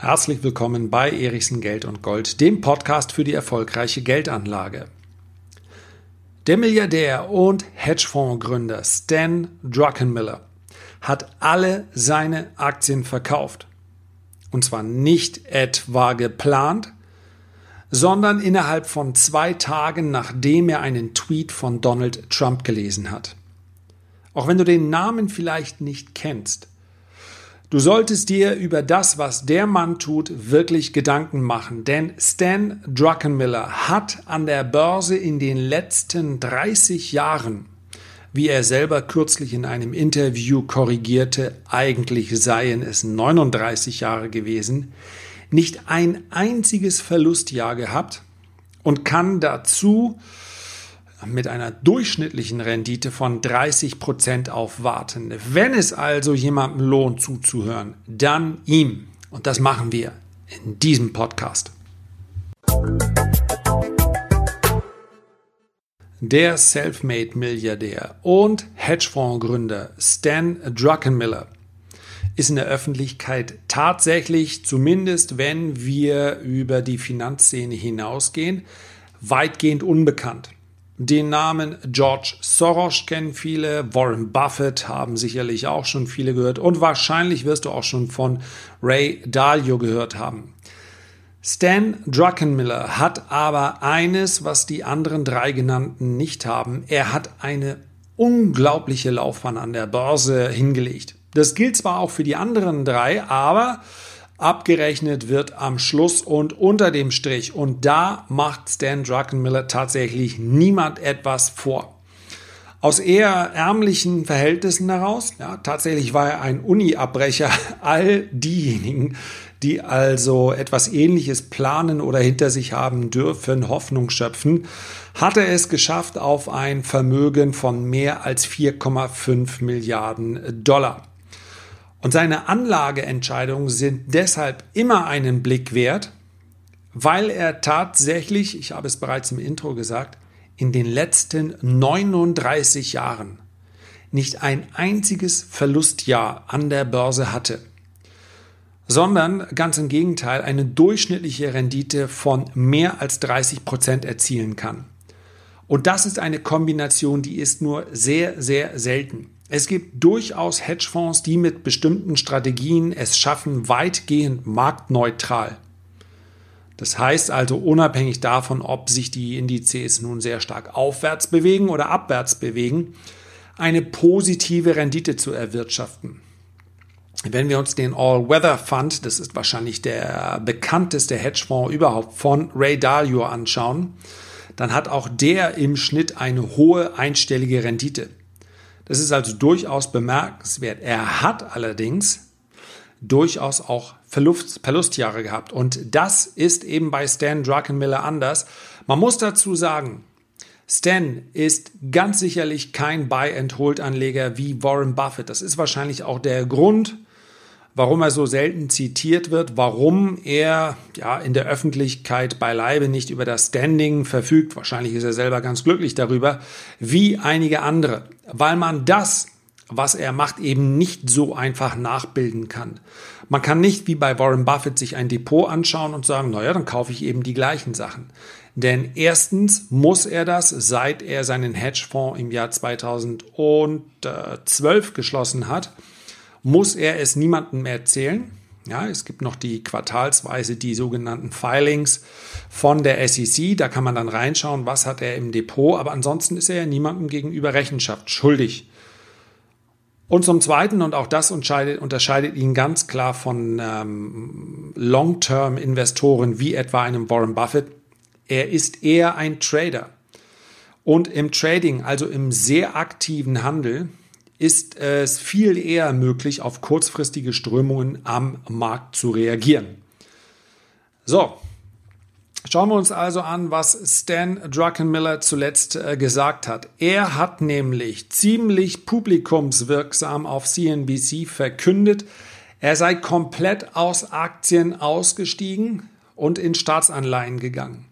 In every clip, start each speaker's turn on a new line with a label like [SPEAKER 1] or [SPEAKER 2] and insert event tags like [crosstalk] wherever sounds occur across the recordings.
[SPEAKER 1] Herzlich willkommen bei Erichsen Geld und Gold, dem Podcast für die erfolgreiche Geldanlage. Der Milliardär und Hedgefondsgründer Stan Druckenmiller hat alle seine Aktien verkauft. Und zwar nicht etwa geplant, sondern innerhalb von zwei Tagen, nachdem er einen Tweet von Donald Trump gelesen hat. Auch wenn du den Namen vielleicht nicht kennst, Du solltest dir über das, was der Mann tut, wirklich Gedanken machen, denn Stan Druckenmiller hat an der Börse in den letzten 30 Jahren, wie er selber kürzlich in einem Interview korrigierte, eigentlich seien es 39 Jahre gewesen, nicht ein einziges Verlustjahr gehabt und kann dazu mit einer durchschnittlichen Rendite von 30 Prozent aufwarten. Wenn es also jemandem lohnt zuzuhören, dann ihm. Und das machen wir in diesem Podcast. Der Selfmade-Milliardär und Hedgefondsgründer Stan Druckenmiller ist in der Öffentlichkeit tatsächlich, zumindest wenn wir über die Finanzszene hinausgehen, weitgehend unbekannt. Den Namen George Soros kennen viele, Warren Buffett haben sicherlich auch schon viele gehört und wahrscheinlich wirst du auch schon von Ray Dalio gehört haben. Stan Druckenmiller hat aber eines, was die anderen drei genannten nicht haben. Er hat eine unglaubliche Laufbahn an der Börse hingelegt. Das gilt zwar auch für die anderen drei, aber Abgerechnet wird am Schluss und unter dem Strich. Und da macht Stan Druckenmiller tatsächlich niemand etwas vor. Aus eher ärmlichen Verhältnissen heraus, ja, tatsächlich war er ein Uni-Abbrecher, [laughs] all diejenigen, die also etwas ähnliches planen oder hinter sich haben dürfen, Hoffnung schöpfen, hat er es geschafft auf ein Vermögen von mehr als 4,5 Milliarden Dollar. Und seine Anlageentscheidungen sind deshalb immer einen Blick wert, weil er tatsächlich, ich habe es bereits im Intro gesagt, in den letzten 39 Jahren nicht ein einziges Verlustjahr an der Börse hatte, sondern ganz im Gegenteil eine durchschnittliche Rendite von mehr als 30 Prozent erzielen kann. Und das ist eine Kombination, die ist nur sehr, sehr selten. Es gibt durchaus Hedgefonds, die mit bestimmten Strategien es schaffen, weitgehend marktneutral. Das heißt also unabhängig davon, ob sich die Indizes nun sehr stark aufwärts bewegen oder abwärts bewegen, eine positive Rendite zu erwirtschaften. Wenn wir uns den All-Weather Fund, das ist wahrscheinlich der bekannteste Hedgefonds überhaupt von Ray Dalio anschauen, dann hat auch der im Schnitt eine hohe einstellige Rendite. Das ist also durchaus bemerkenswert. Er hat allerdings durchaus auch Verlust, Verlustjahre gehabt. Und das ist eben bei Stan Druckenmiller anders. Man muss dazu sagen, Stan ist ganz sicherlich kein Buy-and-Hold-Anleger wie Warren Buffett. Das ist wahrscheinlich auch der Grund, warum er so selten zitiert wird, warum er ja in der Öffentlichkeit beileibe nicht über das Standing verfügt. Wahrscheinlich ist er selber ganz glücklich darüber, wie einige andere, weil man das, was er macht, eben nicht so einfach nachbilden kann. Man kann nicht wie bei Warren Buffett sich ein Depot anschauen und sagen, naja, dann kaufe ich eben die gleichen Sachen. Denn erstens muss er das, seit er seinen Hedgefonds im Jahr 2012 geschlossen hat, muss er es niemandem erzählen. Ja, es gibt noch die quartalsweise die sogenannten Filings von der SEC. Da kann man dann reinschauen, was hat er im Depot. Aber ansonsten ist er ja niemandem gegenüber Rechenschaft schuldig. Und zum Zweiten, und auch das unterscheidet, ihn ganz klar von ähm, Long-Term-Investoren wie etwa einem Warren Buffett, er ist eher ein Trader. Und im Trading, also im sehr aktiven Handel, ist es viel eher möglich, auf kurzfristige Strömungen am Markt zu reagieren. So, Schauen wir uns also an, was Stan Druckenmiller zuletzt äh, gesagt hat. Er hat nämlich ziemlich publikumswirksam auf CNBC verkündet, er sei komplett aus Aktien ausgestiegen und in Staatsanleihen gegangen.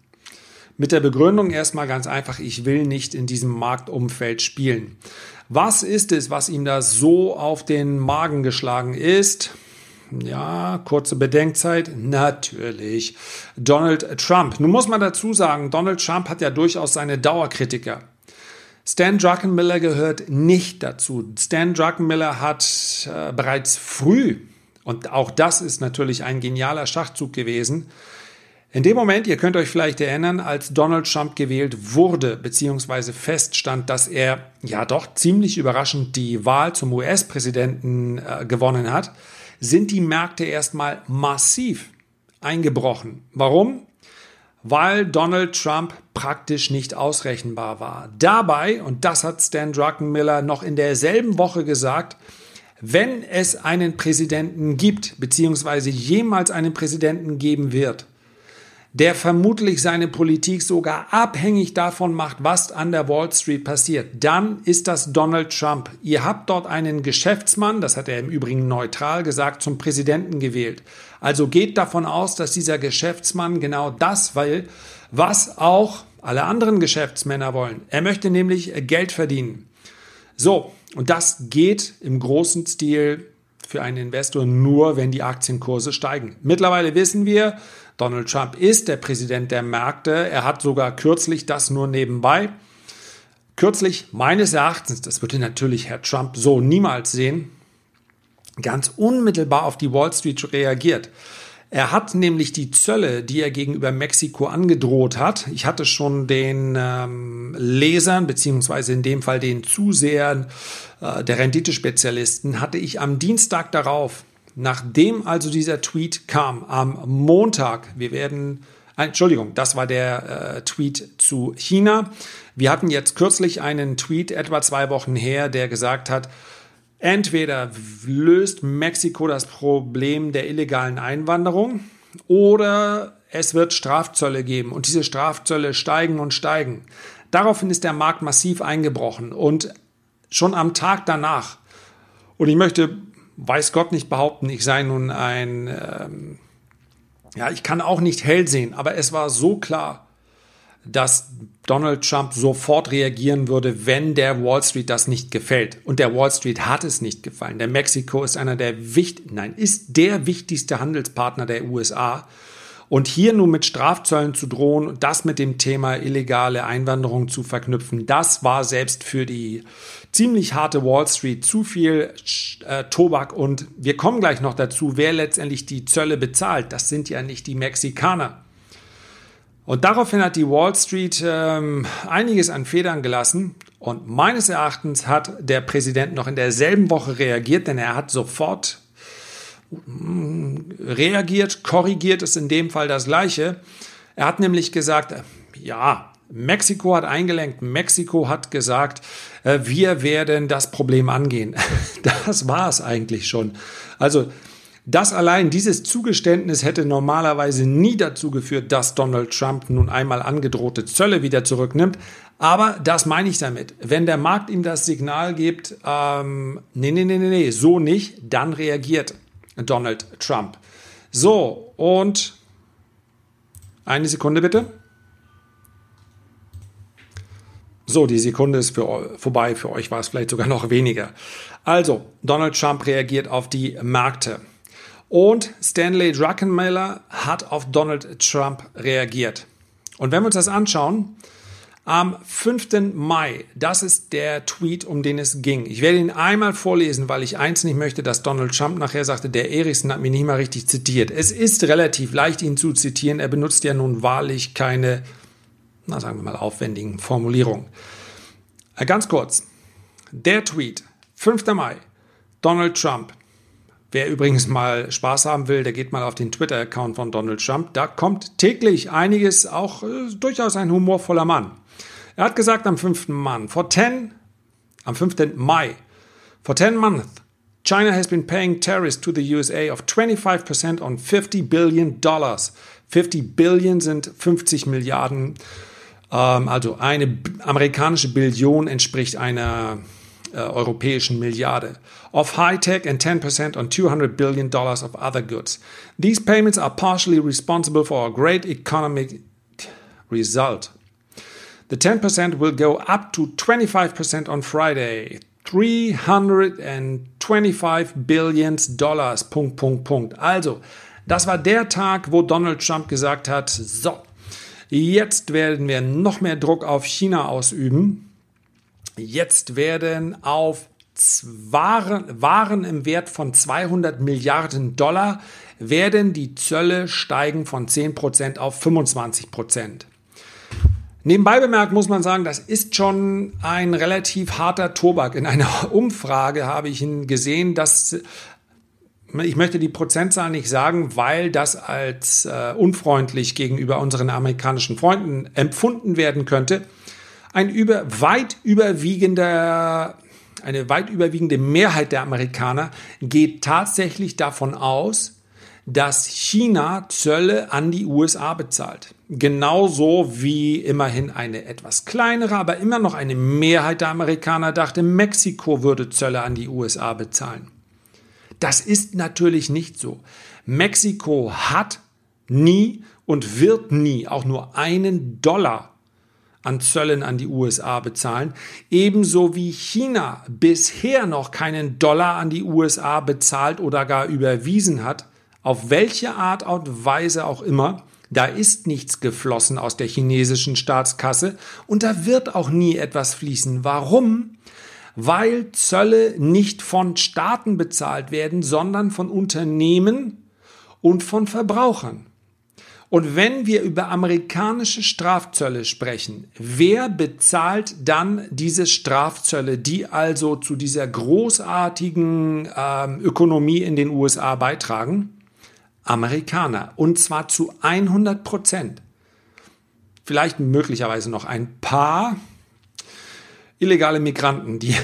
[SPEAKER 1] Mit der Begründung erstmal ganz einfach, ich will nicht in diesem Marktumfeld spielen. Was ist es, was ihm da so auf den Magen geschlagen ist? Ja, kurze Bedenkzeit. Natürlich. Donald Trump. Nun muss man dazu sagen, Donald Trump hat ja durchaus seine Dauerkritiker. Stan Druckenmiller gehört nicht dazu. Stan Druckenmiller hat äh, bereits früh, und auch das ist natürlich ein genialer Schachzug gewesen, in dem Moment, ihr könnt euch vielleicht erinnern, als Donald Trump gewählt wurde, beziehungsweise feststand, dass er ja doch ziemlich überraschend die Wahl zum US-Präsidenten äh, gewonnen hat, sind die Märkte erstmal massiv eingebrochen. Warum? weil Donald Trump praktisch nicht ausrechenbar war. Dabei, und das hat Stan Druckenmiller noch in derselben Woche gesagt, wenn es einen Präsidenten gibt, beziehungsweise jemals einen Präsidenten geben wird, der vermutlich seine Politik sogar abhängig davon macht, was an der Wall Street passiert, dann ist das Donald Trump. Ihr habt dort einen Geschäftsmann, das hat er im Übrigen neutral gesagt, zum Präsidenten gewählt. Also geht davon aus, dass dieser Geschäftsmann genau das will, was auch alle anderen Geschäftsmänner wollen. Er möchte nämlich Geld verdienen. So, und das geht im großen Stil für einen Investor nur, wenn die Aktienkurse steigen. Mittlerweile wissen wir, Donald Trump ist der Präsident der Märkte. Er hat sogar kürzlich das nur nebenbei. Kürzlich, meines Erachtens, das würde natürlich Herr Trump so niemals sehen, ganz unmittelbar auf die Wall Street reagiert. Er hat nämlich die Zölle, die er gegenüber Mexiko angedroht hat. Ich hatte schon den ähm, Lesern, beziehungsweise in dem Fall den Zusehern äh, der Renditespezialisten, hatte ich am Dienstag darauf Nachdem also dieser Tweet kam am Montag, wir werden, Entschuldigung, das war der äh, Tweet zu China. Wir hatten jetzt kürzlich einen Tweet, etwa zwei Wochen her, der gesagt hat, entweder löst Mexiko das Problem der illegalen Einwanderung oder es wird Strafzölle geben und diese Strafzölle steigen und steigen. Daraufhin ist der Markt massiv eingebrochen und schon am Tag danach, und ich möchte weiß Gott nicht behaupten, ich sei nun ein, ähm, ja, ich kann auch nicht hell sehen, aber es war so klar, dass Donald Trump sofort reagieren würde, wenn der Wall Street das nicht gefällt. Und der Wall Street hat es nicht gefallen. Der Mexiko ist einer der wichtig, nein, ist der wichtigste Handelspartner der USA. Und hier nun mit Strafzöllen zu drohen und das mit dem Thema illegale Einwanderung zu verknüpfen, das war selbst für die ziemlich harte Wall Street zu viel äh, Tobak. Und wir kommen gleich noch dazu, wer letztendlich die Zölle bezahlt. Das sind ja nicht die Mexikaner. Und daraufhin hat die Wall Street ähm, einiges an Federn gelassen. Und meines Erachtens hat der Präsident noch in derselben Woche reagiert, denn er hat sofort reagiert, korrigiert ist in dem Fall das Gleiche. Er hat nämlich gesagt, ja, Mexiko hat eingelenkt, Mexiko hat gesagt, äh, wir werden das Problem angehen. [laughs] Das war es eigentlich schon. Also das allein, dieses Zugeständnis hätte normalerweise nie dazu geführt, dass Donald Trump nun einmal angedrohte Zölle wieder zurücknimmt. Aber das meine ich damit. Wenn der Markt ihm das Signal gibt, ähm, nee, nee, nee, nee, so nicht, dann reagiert Donald Trump. So, und eine Sekunde bitte. So, die Sekunde ist für, vorbei. Für euch war es vielleicht sogar noch weniger. Also, Donald Trump reagiert auf die Märkte. Und Stanley Druckenmiller hat auf Donald Trump reagiert. Und wenn wir uns das anschauen, am 5. Mai. Das ist der Tweet, um den es ging. Ich werde ihn einmal vorlesen, weil ich eins nicht möchte, dass Donald Trump nachher sagte, der Erichsen hat mich nicht mal richtig zitiert. Es ist relativ leicht, ihn zu zitieren. Er benutzt ja nun wahrlich keine, na sagen wir mal, aufwendigen Formulierungen. Äh, ganz kurz. Der Tweet, 5. Mai. Donald Trump. Wer übrigens mal Spaß haben will, der geht mal auf den Twitter-Account von Donald Trump. Da kommt täglich einiges, auch äh, durchaus ein humorvoller Mann. Er hat gesagt am 5. Mann, for 10, am 5. Mai, for 10 months, China has been paying tariffs to the USA of 25% on 50 billion dollars. 50 Billion sind 50 Milliarden, ähm, also eine amerikanische Billion entspricht einer äh, europäischen Milliarde. Of high-tech and 10% on 200 billion dollars of other goods. These payments are partially responsible for a great economic result. The 10% will go up to 25% on Friday. 325 Billions Dollars. Punkt, Punkt, Punkt. Also, das war der Tag, wo Donald Trump gesagt hat, so, jetzt werden wir noch mehr Druck auf China ausüben. Jetzt werden auf Waren, Waren im Wert von 200 Milliarden Dollar werden die Zölle steigen von 10% auf 25%. Nebenbei bemerkt muss man sagen, das ist schon ein relativ harter Tobak. In einer [laughs] Umfrage habe ich gesehen, dass ich möchte die Prozentzahl nicht sagen, weil das als äh, unfreundlich gegenüber unseren amerikanischen Freunden empfunden werden könnte. Ein über, weit überwiegender, eine weit überwiegende Mehrheit der Amerikaner geht tatsächlich davon aus, dass China Zölle an die USA bezahlt. Genauso wie immerhin eine etwas kleinere, aber immer noch eine Mehrheit der Amerikaner dachte, Mexiko würde Zölle an die USA bezahlen. Das ist natürlich nicht so. Mexiko hat nie und wird nie auch nur einen Dollar an Zöllen an die USA bezahlen, ebenso wie China bisher noch keinen Dollar an die USA bezahlt oder gar überwiesen hat, auf welche Art und Weise auch immer, da ist nichts geflossen aus der chinesischen Staatskasse und da wird auch nie etwas fließen. Warum? Weil Zölle nicht von Staaten bezahlt werden, sondern von Unternehmen und von Verbrauchern. Und wenn wir über amerikanische Strafzölle sprechen, wer bezahlt dann diese Strafzölle, die also zu dieser großartigen äh, Ökonomie in den USA beitragen? Amerikaner. Und zwar zu 100 Prozent. Vielleicht möglicherweise noch ein paar illegale Migranten, die,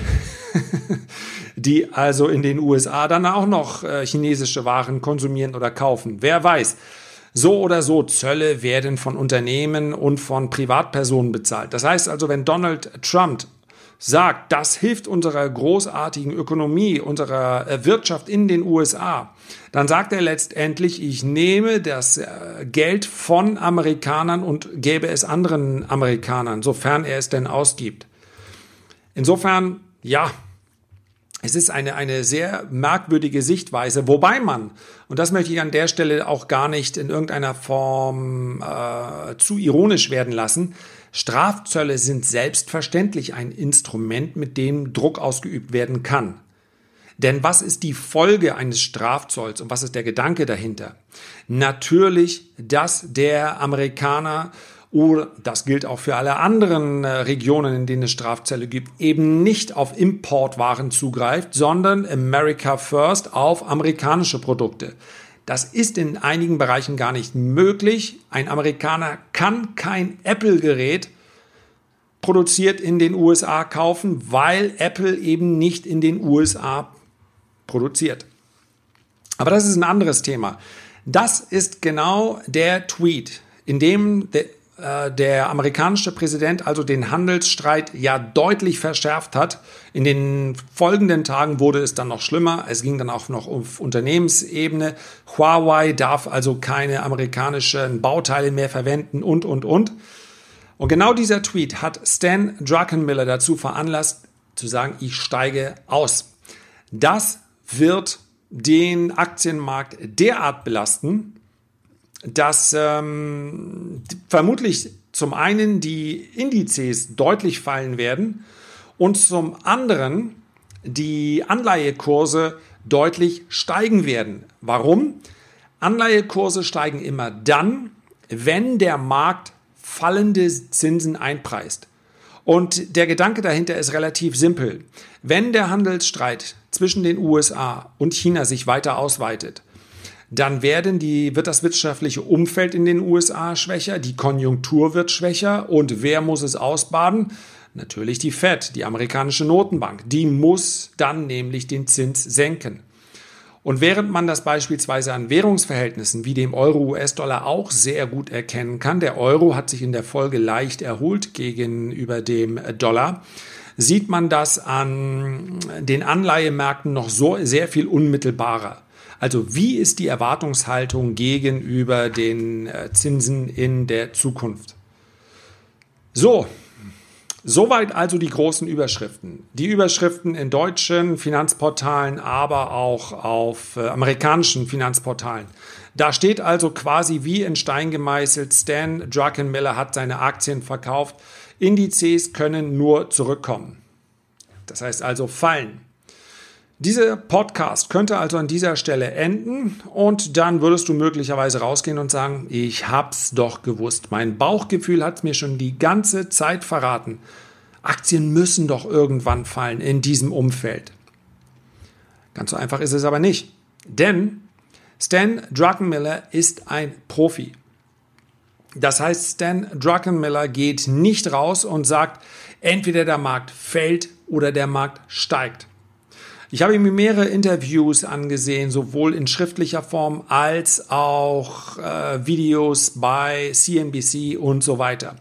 [SPEAKER 1] [laughs] die also in den USA dann auch noch äh, chinesische Waren konsumieren oder kaufen. Wer weiß. So oder so, Zölle werden von Unternehmen und von Privatpersonen bezahlt. Das heißt also, wenn Donald Trump sagt, das hilft unserer großartigen Ökonomie, unserer äh, Wirtschaft in den USA, dann sagt er letztendlich, ich nehme das äh, Geld von Amerikanern und gebe es anderen Amerikanern, sofern er es denn ausgibt. Insofern, ja, es ist eine, eine sehr merkwürdige Sichtweise, wobei man, und das möchte ich an der Stelle auch gar nicht in irgendeiner Form äh, zu ironisch werden lassen, Strafzölle sind selbstverständlich ein Instrument, mit dem Druck ausgeübt werden kann. Denn was ist die Folge eines Strafzolls und was ist der Gedanke dahinter? Natürlich, dass der Amerikaner oder das gilt auch für alle anderen äh, Regionen, in denen es Strafzölle gibt, eben nicht auf Importwaren zugreift, sondern America First auf amerikanische Produkte. Das ist in einigen Bereichen gar nicht möglich. Ein Amerikaner kann kein Apple-Gerät produziert in den USA kaufen, weil Apple eben nicht in den USA produziert. Aber das ist ein anderes Thema. Das ist genau der Tweet, in dem der, äh, der amerikanische Präsident also den Handelsstreit ja deutlich verschärft hat. In den folgenden Tagen wurde es dann noch schlimmer. Es ging dann auch noch auf Unternehmensebene. Huawei darf also keine amerikanischen Bauteile mehr verwenden und, und, und. Und genau dieser Tweet hat Stan Druckenmiller dazu veranlasst, zu sagen, ich steige aus. Das wird den Aktienmarkt derart belasten, dass ähm, vermutlich zum einen die Indizes deutlich fallen werden und zum anderen die Anleihekurse deutlich steigen werden. Warum? Anleihekurse steigen immer dann, wenn der Markt fallende Zinsen einpreist. Und der Gedanke dahinter ist relativ simpel. Wenn der Handelsstreit zwischen den USA und China sich weiter ausweitet, dann werden die, wird das wirtschaftliche Umfeld in den USA schwächer, die Konjunktur wird schwächer und wer muss es ausbaden? Natürlich die Fed, die amerikanische Notenbank. Die muss dann nämlich den Zins senken. Und während man das beispielsweise an Währungsverhältnissen wie dem Euro-US-Dollar auch sehr gut erkennen kann, der Euro hat sich in der Folge leicht erholt gegenüber dem Dollar, sieht man das an den Anleihemärkten noch so sehr viel unmittelbarer. Also wie ist die Erwartungshaltung gegenüber den äh, Zinsen in der Zukunft? So, Soweit also die großen Überschriften. Die Überschriften in deutschen Finanzportalen, aber auch auf äh, amerikanischen Finanzportalen. Da steht also quasi wie in Stein gemeißelt, Stan Druckenmiller hat seine Aktien verkauft. Indizes können nur zurückkommen. Das heißt also fallen. Dieser Podcast könnte also an dieser Stelle enden und dann würdest du möglicherweise rausgehen und sagen, ich hab's doch gewusst. Mein Bauchgefühl hat mir schon die ganze Zeit verraten. Aktien müssen doch irgendwann fallen in diesem Umfeld. Ganz so einfach ist es aber nicht. Denn Stan Druckenmiller ist ein Profi. Das heißt, Stan Druckenmiller geht nicht raus und sagt, entweder der Markt fällt oder der Markt steigt. Ich habe mir mehrere Interviews angesehen, sowohl in schriftlicher Form als auch äh, Videos bei CNBC und so weiter.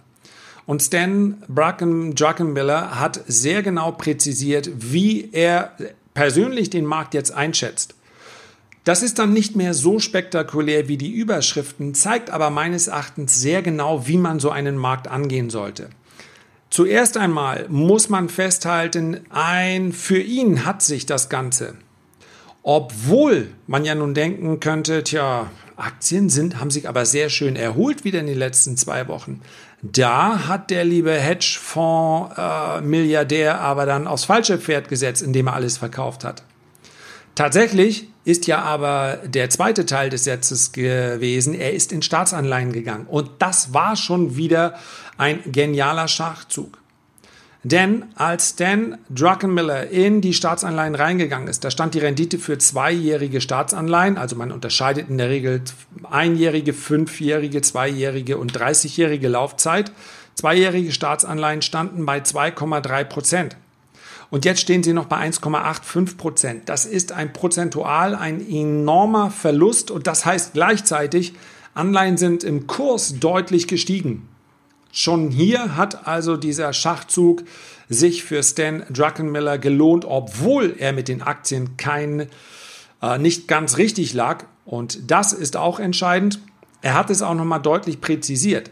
[SPEAKER 1] Und Stan Bracken, Druckenmiller hat sehr genau präzisiert, wie er persönlich den Markt jetzt einschätzt. Das ist dann nicht mehr so spektakulär wie die Überschriften, zeigt aber meines Erachtens sehr genau, wie man so einen Markt angehen sollte. Zuerst einmal muss man festhalten, ein für ihn hat sich das Ganze. Obwohl man ja nun denken könnte, tja, Aktien sind, haben sich aber sehr schön erholt wieder in den letzten zwei Wochen. Da hat der liebe Hedgefonds-Milliardär äh, aber dann aufs falsche Pferd gesetzt, indem er alles verkauft hat. Tatsächlich ist ja aber der zweite Teil des Satzes gewesen, er ist in Staatsanleihen gegangen. Und das war schon wieder ein genialer Schachzug. Denn als Stan Druckenmiller in die Staatsanleihen reingegangen ist, da stand die Rendite für zweijährige Staatsanleihen, also man unterscheidet in der Regel einjährige, fünfjährige, zweijährige und dreißigjährige Laufzeit. Zweijährige Staatsanleihen standen bei 2,3 Prozent. Und jetzt stehen sie noch bei 1,85 Prozent. Das ist ein prozentual ein enormer Verlust und das heißt gleichzeitig, Anleihen sind im Kurs deutlich gestiegen. Schon hier hat also dieser Schachzug sich für Stan Druckenmiller gelohnt, obwohl er mit den Aktien kein, äh, nicht ganz richtig lag. Und das ist auch entscheidend. Er hat es auch nochmal deutlich präzisiert.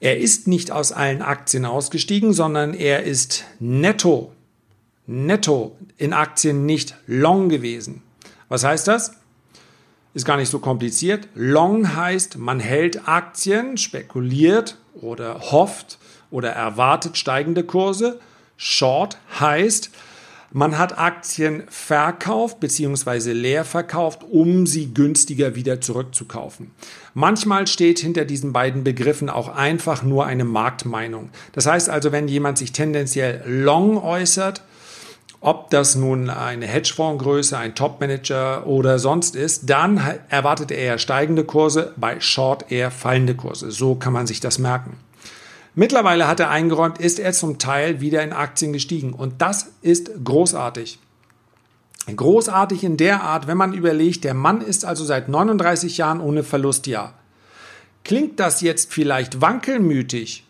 [SPEAKER 1] Er ist nicht aus allen Aktien ausgestiegen, sondern er ist netto netto in Aktien nicht long gewesen. Was heißt das? Ist gar nicht so kompliziert. Long heißt, man hält Aktien, spekuliert oder hofft oder erwartet steigende Kurse. Short heißt, man hat Aktien verkauft bzw. leer verkauft, um sie günstiger wieder zurückzukaufen. Manchmal steht hinter diesen beiden Begriffen auch einfach nur eine Marktmeinung. Das heißt also, wenn jemand sich tendenziell long äußert, ob das nun eine Hedgefondsgröße, ein Topmanager oder sonst ist, dann erwartet er steigende Kurse, bei Short eher fallende Kurse. So kann man sich das merken. Mittlerweile hat er eingeräumt, ist er zum Teil wieder in Aktien gestiegen und das ist großartig. Großartig in der Art, wenn man überlegt, der Mann ist also seit 39 Jahren ohne Verlustjahr. Klingt das jetzt vielleicht wankelmütig?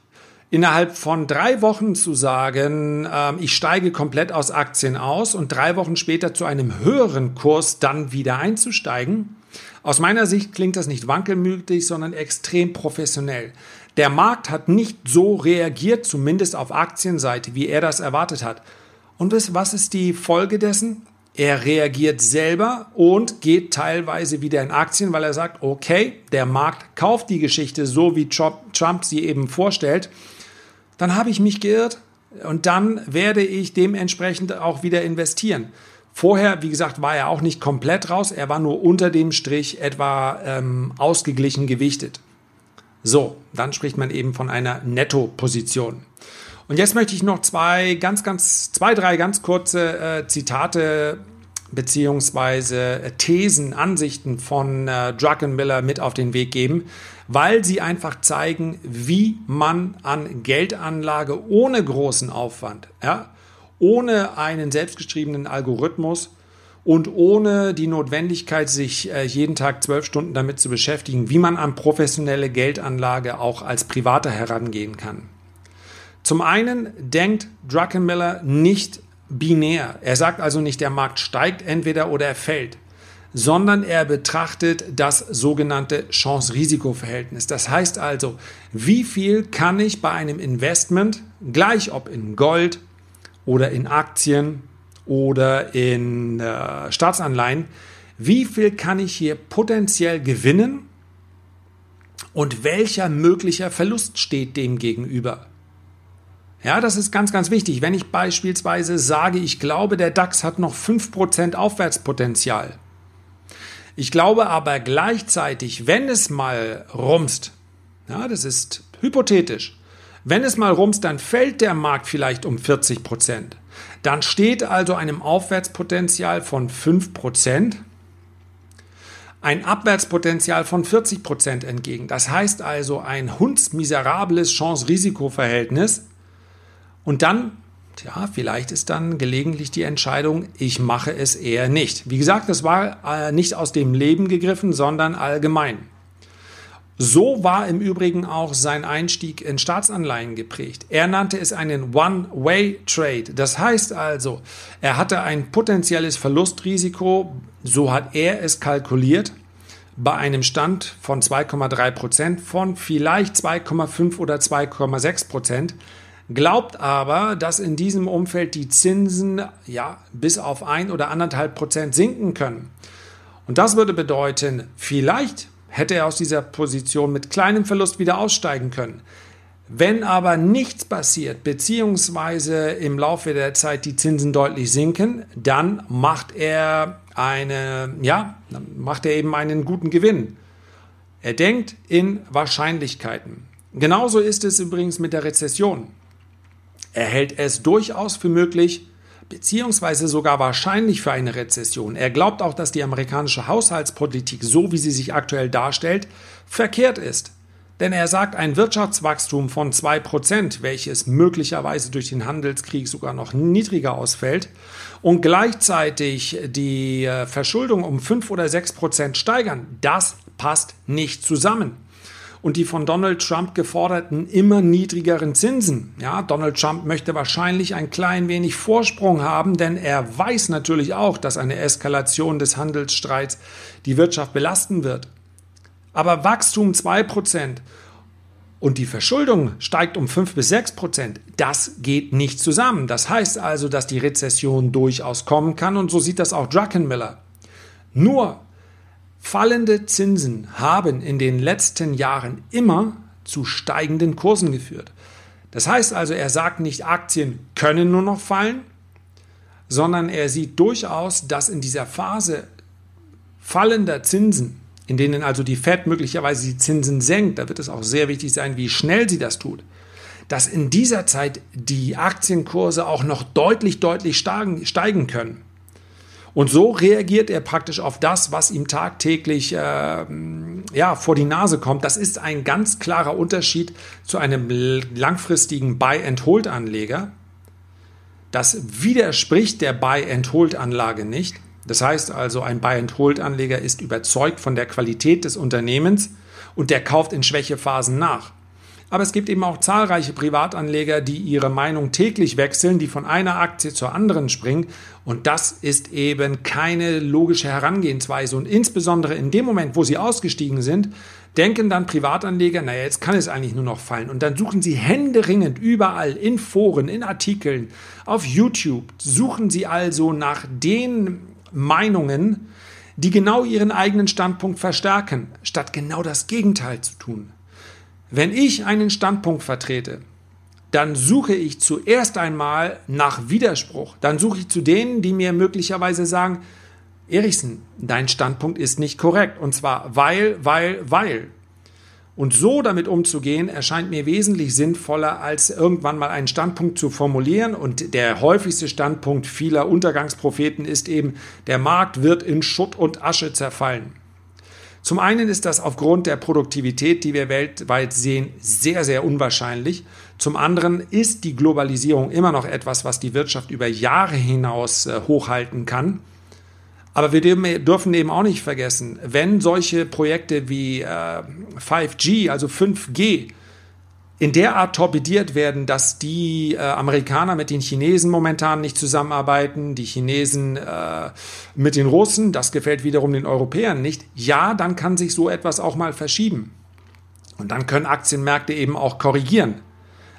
[SPEAKER 1] Innerhalb von drei Wochen zu sagen, ähm, ich steige komplett aus Aktien aus und drei Wochen später zu einem höheren Kurs dann wieder einzusteigen, aus meiner Sicht klingt das nicht wankelmütig, sondern extrem professionell. Der Markt hat nicht so reagiert, zumindest auf Aktienseite, wie er das erwartet hat. Und was ist die Folge dessen? Er reagiert selber und geht teilweise wieder in Aktien, weil er sagt, okay, der Markt kauft die Geschichte so, wie Trump sie eben vorstellt dann habe ich mich geirrt und dann werde ich dementsprechend auch wieder investieren. Vorher, wie gesagt, war er auch nicht komplett raus, er war nur unter dem Strich etwa ähm, ausgeglichen gewichtet. So, dann spricht man eben von einer Netto-Position. Und jetzt möchte ich noch zwei ganz, ganz, zwei, drei ganz kurze äh, Zitate beziehungsweise äh, Thesen, Ansichten von äh, Druckenmiller mit auf den Weg geben, weil sie einfach zeigen, wie man an Geldanlage ohne großen Aufwand, ja, ohne einen selbstgeschriebenen Algorithmus und ohne die Notwendigkeit, sich äh, jeden Tag zwölf Stunden damit zu beschäftigen, wie man an professionelle Geldanlage auch als Privater herangehen kann. Zum einen denkt Druckenmiller nicht binär. Er sagt also nicht, der Markt steigt entweder oder er fällt, sondern er betrachtet das sogenannte Chance-Risiko-Verhältnis. Das heißt also, wie viel kann ich bei einem Investment, gleich ob in Gold oder in Aktien oder in äh, Staatsanleihen, wie viel kann ich hier potenziell gewinnen und welcher möglicher Verlust steht dem gegenüber. Ja, das ist ganz, ganz wichtig. Wenn ich beispielsweise sage, ich glaube, der DAX hat noch 5% Aufwärtspotenzial. Ich glaube aber gleichzeitig, wenn es mal rumst, ja, das ist hypothetisch, wenn es mal rumst, dann fällt der Markt vielleicht um 40% Dann steht also einem Aufwärtspotenzial von 5% ein Abwärtspotenzial von 40% entgegen. Das heißt also ein hundsmiserables Chance-Risiko-Verhältnis und dann, ja, vielleicht ist dann gelegentlich die Entscheidung, ich mache es eher nicht. Wie gesagt, das war äh, nicht aus dem Leben gegriffen, sondern allgemein. So war im Übrigen auch sein Einstieg in Staatsanleihen geprägt. Er nannte es einen One-Way-Trade. Das heißt also, er hatte ein potenzielles Verlustrisiko, so hat er es kalkuliert, bei einem Stand von 2,3 Prozent von vielleicht 2,5 oder 2,6 Prozent glaubt aber, dass in diesem Umfeld die Zinsen ja bis auf ein oder anderthalb Prozent sinken können. Und das würde bedeuten, vielleicht hätte er aus dieser Position mit kleinem Verlust wieder aussteigen können. Wenn aber nichts passiert, beziehungsweise im Laufe der Zeit die Zinsen deutlich sinken, dann macht er eine, ja, dann macht er eben einen guten Gewinn. Er denkt in Wahrscheinlichkeiten. Genauso ist es übrigens mit der Rezession. Er hält es durchaus für möglich, beziehungsweise sogar wahrscheinlich für eine Rezession. Er glaubt auch, dass die amerikanische Haushaltspolitik, so wie sie sich aktuell darstellt, verkehrt ist. Denn er sagt, ein Wirtschaftswachstum von 2%, welches möglicherweise durch den Handelskrieg sogar noch niedriger ausfällt, und gleichzeitig die äh, Verschuldung um 5 oder 6% steigern, das passt nicht zusammen und die von Donald Trump geforderten immer niedrigeren Zinsen. Ja, Donald Trump möchte wahrscheinlich ein klein wenig Vorsprung haben, denn er weiß natürlich auch, dass eine Eskalation des Handelsstreits die Wirtschaft belasten wird. Aber Wachstum 2% und die Verschuldung steigt um 5 bis 6 Prozent, das geht nicht zusammen. Das heißt also, dass die Rezession durchaus kommen kann und so sieht das auch Druckenmiller. Nur Fallende Zinsen haben in den letzten Jahren immer zu steigenden Kursen geführt. Das heißt also, er sagt nicht, Aktien können nur noch fallen, sondern er sieht durchaus, dass in dieser Phase fallender Zinsen, in denen also die Fed möglicherweise die Zinsen senkt, da wird es auch sehr wichtig sein, wie schnell sie das tut, dass in dieser Zeit die Aktienkurse auch noch deutlich, deutlich steigen können. Und so reagiert er praktisch auf das, was ihm tagtäglich äh, ja, vor die Nase kommt. Das ist ein ganz klarer Unterschied zu einem langfristigen Buy-and-Hold-Anleger. Das widerspricht der Buy-and-Hold-Anlage nicht. Das heißt also, ein Buy-and-Hold-Anleger ist überzeugt von der Qualität des Unternehmens und der kauft in Schwächephasen nach. Aber es gibt eben auch zahlreiche Privatanleger, die ihre Meinung täglich wechseln, die von einer Aktie zur anderen springen. Und das ist eben keine logische Herangehensweise. Und insbesondere in dem Moment, wo sie ausgestiegen sind, denken dann Privatanleger, naja, jetzt kann es eigentlich nur noch fallen. Und dann suchen sie händeringend überall in Foren, in Artikeln, auf YouTube, suchen sie also nach den Meinungen, die genau ihren eigenen Standpunkt verstärken, statt genau das Gegenteil zu tun. Wenn ich einen Standpunkt vertrete, dann suche ich zuerst einmal nach Widerspruch. Dann suche ich zu denen, die mir möglicherweise sagen, Erichsen, dein Standpunkt ist nicht korrekt. Und zwar weil, weil, weil. Und so damit umzugehen, erscheint mir wesentlich sinnvoller, als irgendwann mal einen Standpunkt zu formulieren. Und der häufigste Standpunkt vieler Untergangspropheten ist eben, der Markt wird in Schutt und Asche zerfallen. Zum einen ist das aufgrund der Produktivität, die wir weltweit sehen, sehr, sehr unwahrscheinlich. Zum anderen ist die Globalisierung immer noch etwas, was die Wirtschaft über Jahre hinaus äh, hochhalten kann. Aber wir dürfen eben auch nicht vergessen, wenn solche Projekte wie äh, 5G, also 5G, in der Art torpediert werden, dass die äh, Amerikaner mit den Chinesen momentan nicht zusammenarbeiten, die Chinesen äh, mit den Russen, das gefällt wiederum den Europäern nicht, ja, dann kann sich so etwas auch mal verschieben. Und dann können Aktienmärkte eben auch korrigieren.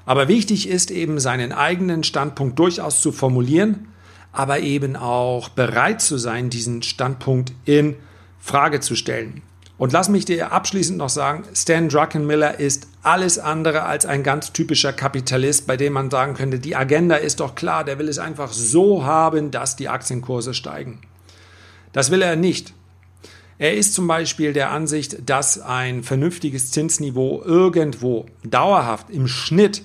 [SPEAKER 1] Aber wichtig ist eben, seinen eigenen Standpunkt durchaus zu formulieren, aber eben auch bereit zu sein, diesen Standpunkt in Frage zu stellen. Und lass mich dir abschließend noch sagen, Stan Druckenmiller ist alles andere als ein ganz typischer Kapitalist, bei dem man sagen könnte, die Agenda ist doch klar, der will es einfach so haben, dass die Aktienkurse steigen. Das will er nicht. Er ist zum Beispiel der Ansicht, dass ein vernünftiges Zinsniveau irgendwo dauerhaft im Schnitt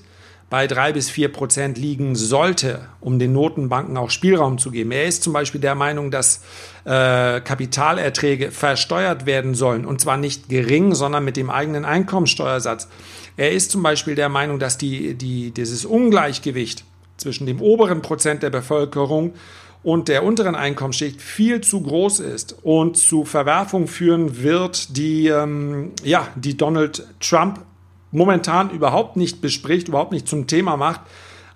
[SPEAKER 1] bei drei bis vier Prozent liegen sollte, um den Notenbanken auch Spielraum zu geben. Er ist zum Beispiel der Meinung, dass äh, Kapitalerträge versteuert werden sollen und zwar nicht gering, sondern mit dem eigenen Einkommensteuersatz. Er ist zum Beispiel der Meinung, dass die, die, dieses Ungleichgewicht zwischen dem oberen Prozent der Bevölkerung und der unteren Einkommensschicht viel zu groß ist und zu Verwerfungen führen wird, die, ähm, ja, die Donald Trump momentan überhaupt nicht bespricht, überhaupt nicht zum Thema macht.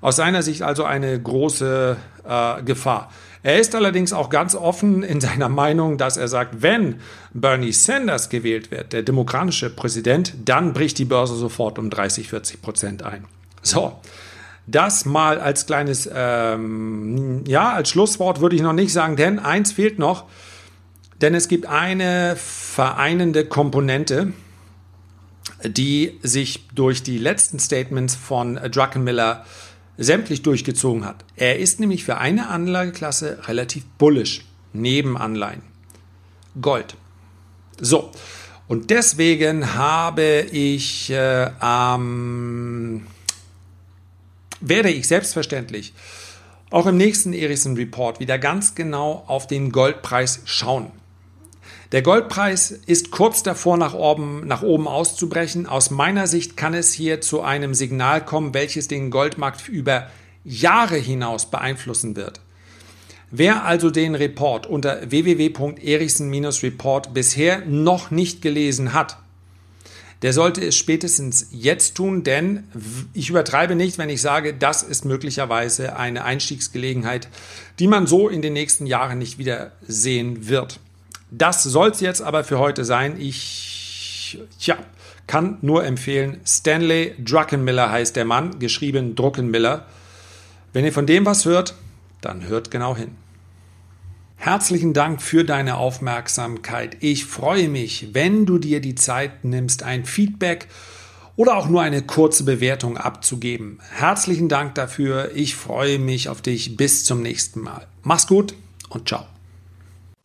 [SPEAKER 1] Aus seiner Sicht also eine große äh, Gefahr. Er ist allerdings auch ganz offen in seiner Meinung, dass er sagt, wenn Bernie Sanders gewählt wird, der demokratische Präsident, dann bricht die Börse sofort um 30, 40 Prozent ein. So, das mal als kleines, ähm, ja, als Schlusswort würde ich noch nicht sagen, denn eins fehlt noch, denn es gibt eine vereinende Komponente, die sich durch die letzten Statements von Druckenmiller sämtlich durchgezogen hat. Er ist nämlich für eine Anlageklasse relativ bullish, neben Anleihen. Gold. So, und deswegen habe ich äh, ähm, werde ich selbstverständlich auch im nächsten Ericsson Report wieder ganz genau auf den Goldpreis schauen. Der Goldpreis ist kurz davor, nach oben, nach oben auszubrechen. Aus meiner Sicht kann es hier zu einem Signal kommen, welches den Goldmarkt über Jahre hinaus beeinflussen wird. Wer also den Report unter www.erichsen-report bisher noch nicht gelesen hat, der sollte es spätestens jetzt tun, denn ich übertreibe nicht, wenn ich sage, das ist möglicherweise eine Einstiegsgelegenheit, die man so in den nächsten Jahren nicht wieder sehen wird. Das soll es jetzt aber für heute sein. Ich tja, kann nur empfehlen, Stanley Druckenmiller heißt der Mann, geschrieben Druckenmiller. Wenn ihr von dem was hört, dann hört genau hin. Herzlichen Dank für deine Aufmerksamkeit. Ich freue mich, wenn du dir die Zeit nimmst, ein Feedback oder auch nur eine kurze Bewertung abzugeben. Herzlichen Dank dafür. Ich freue mich auf dich. Bis zum nächsten Mal. Mach's gut und ciao.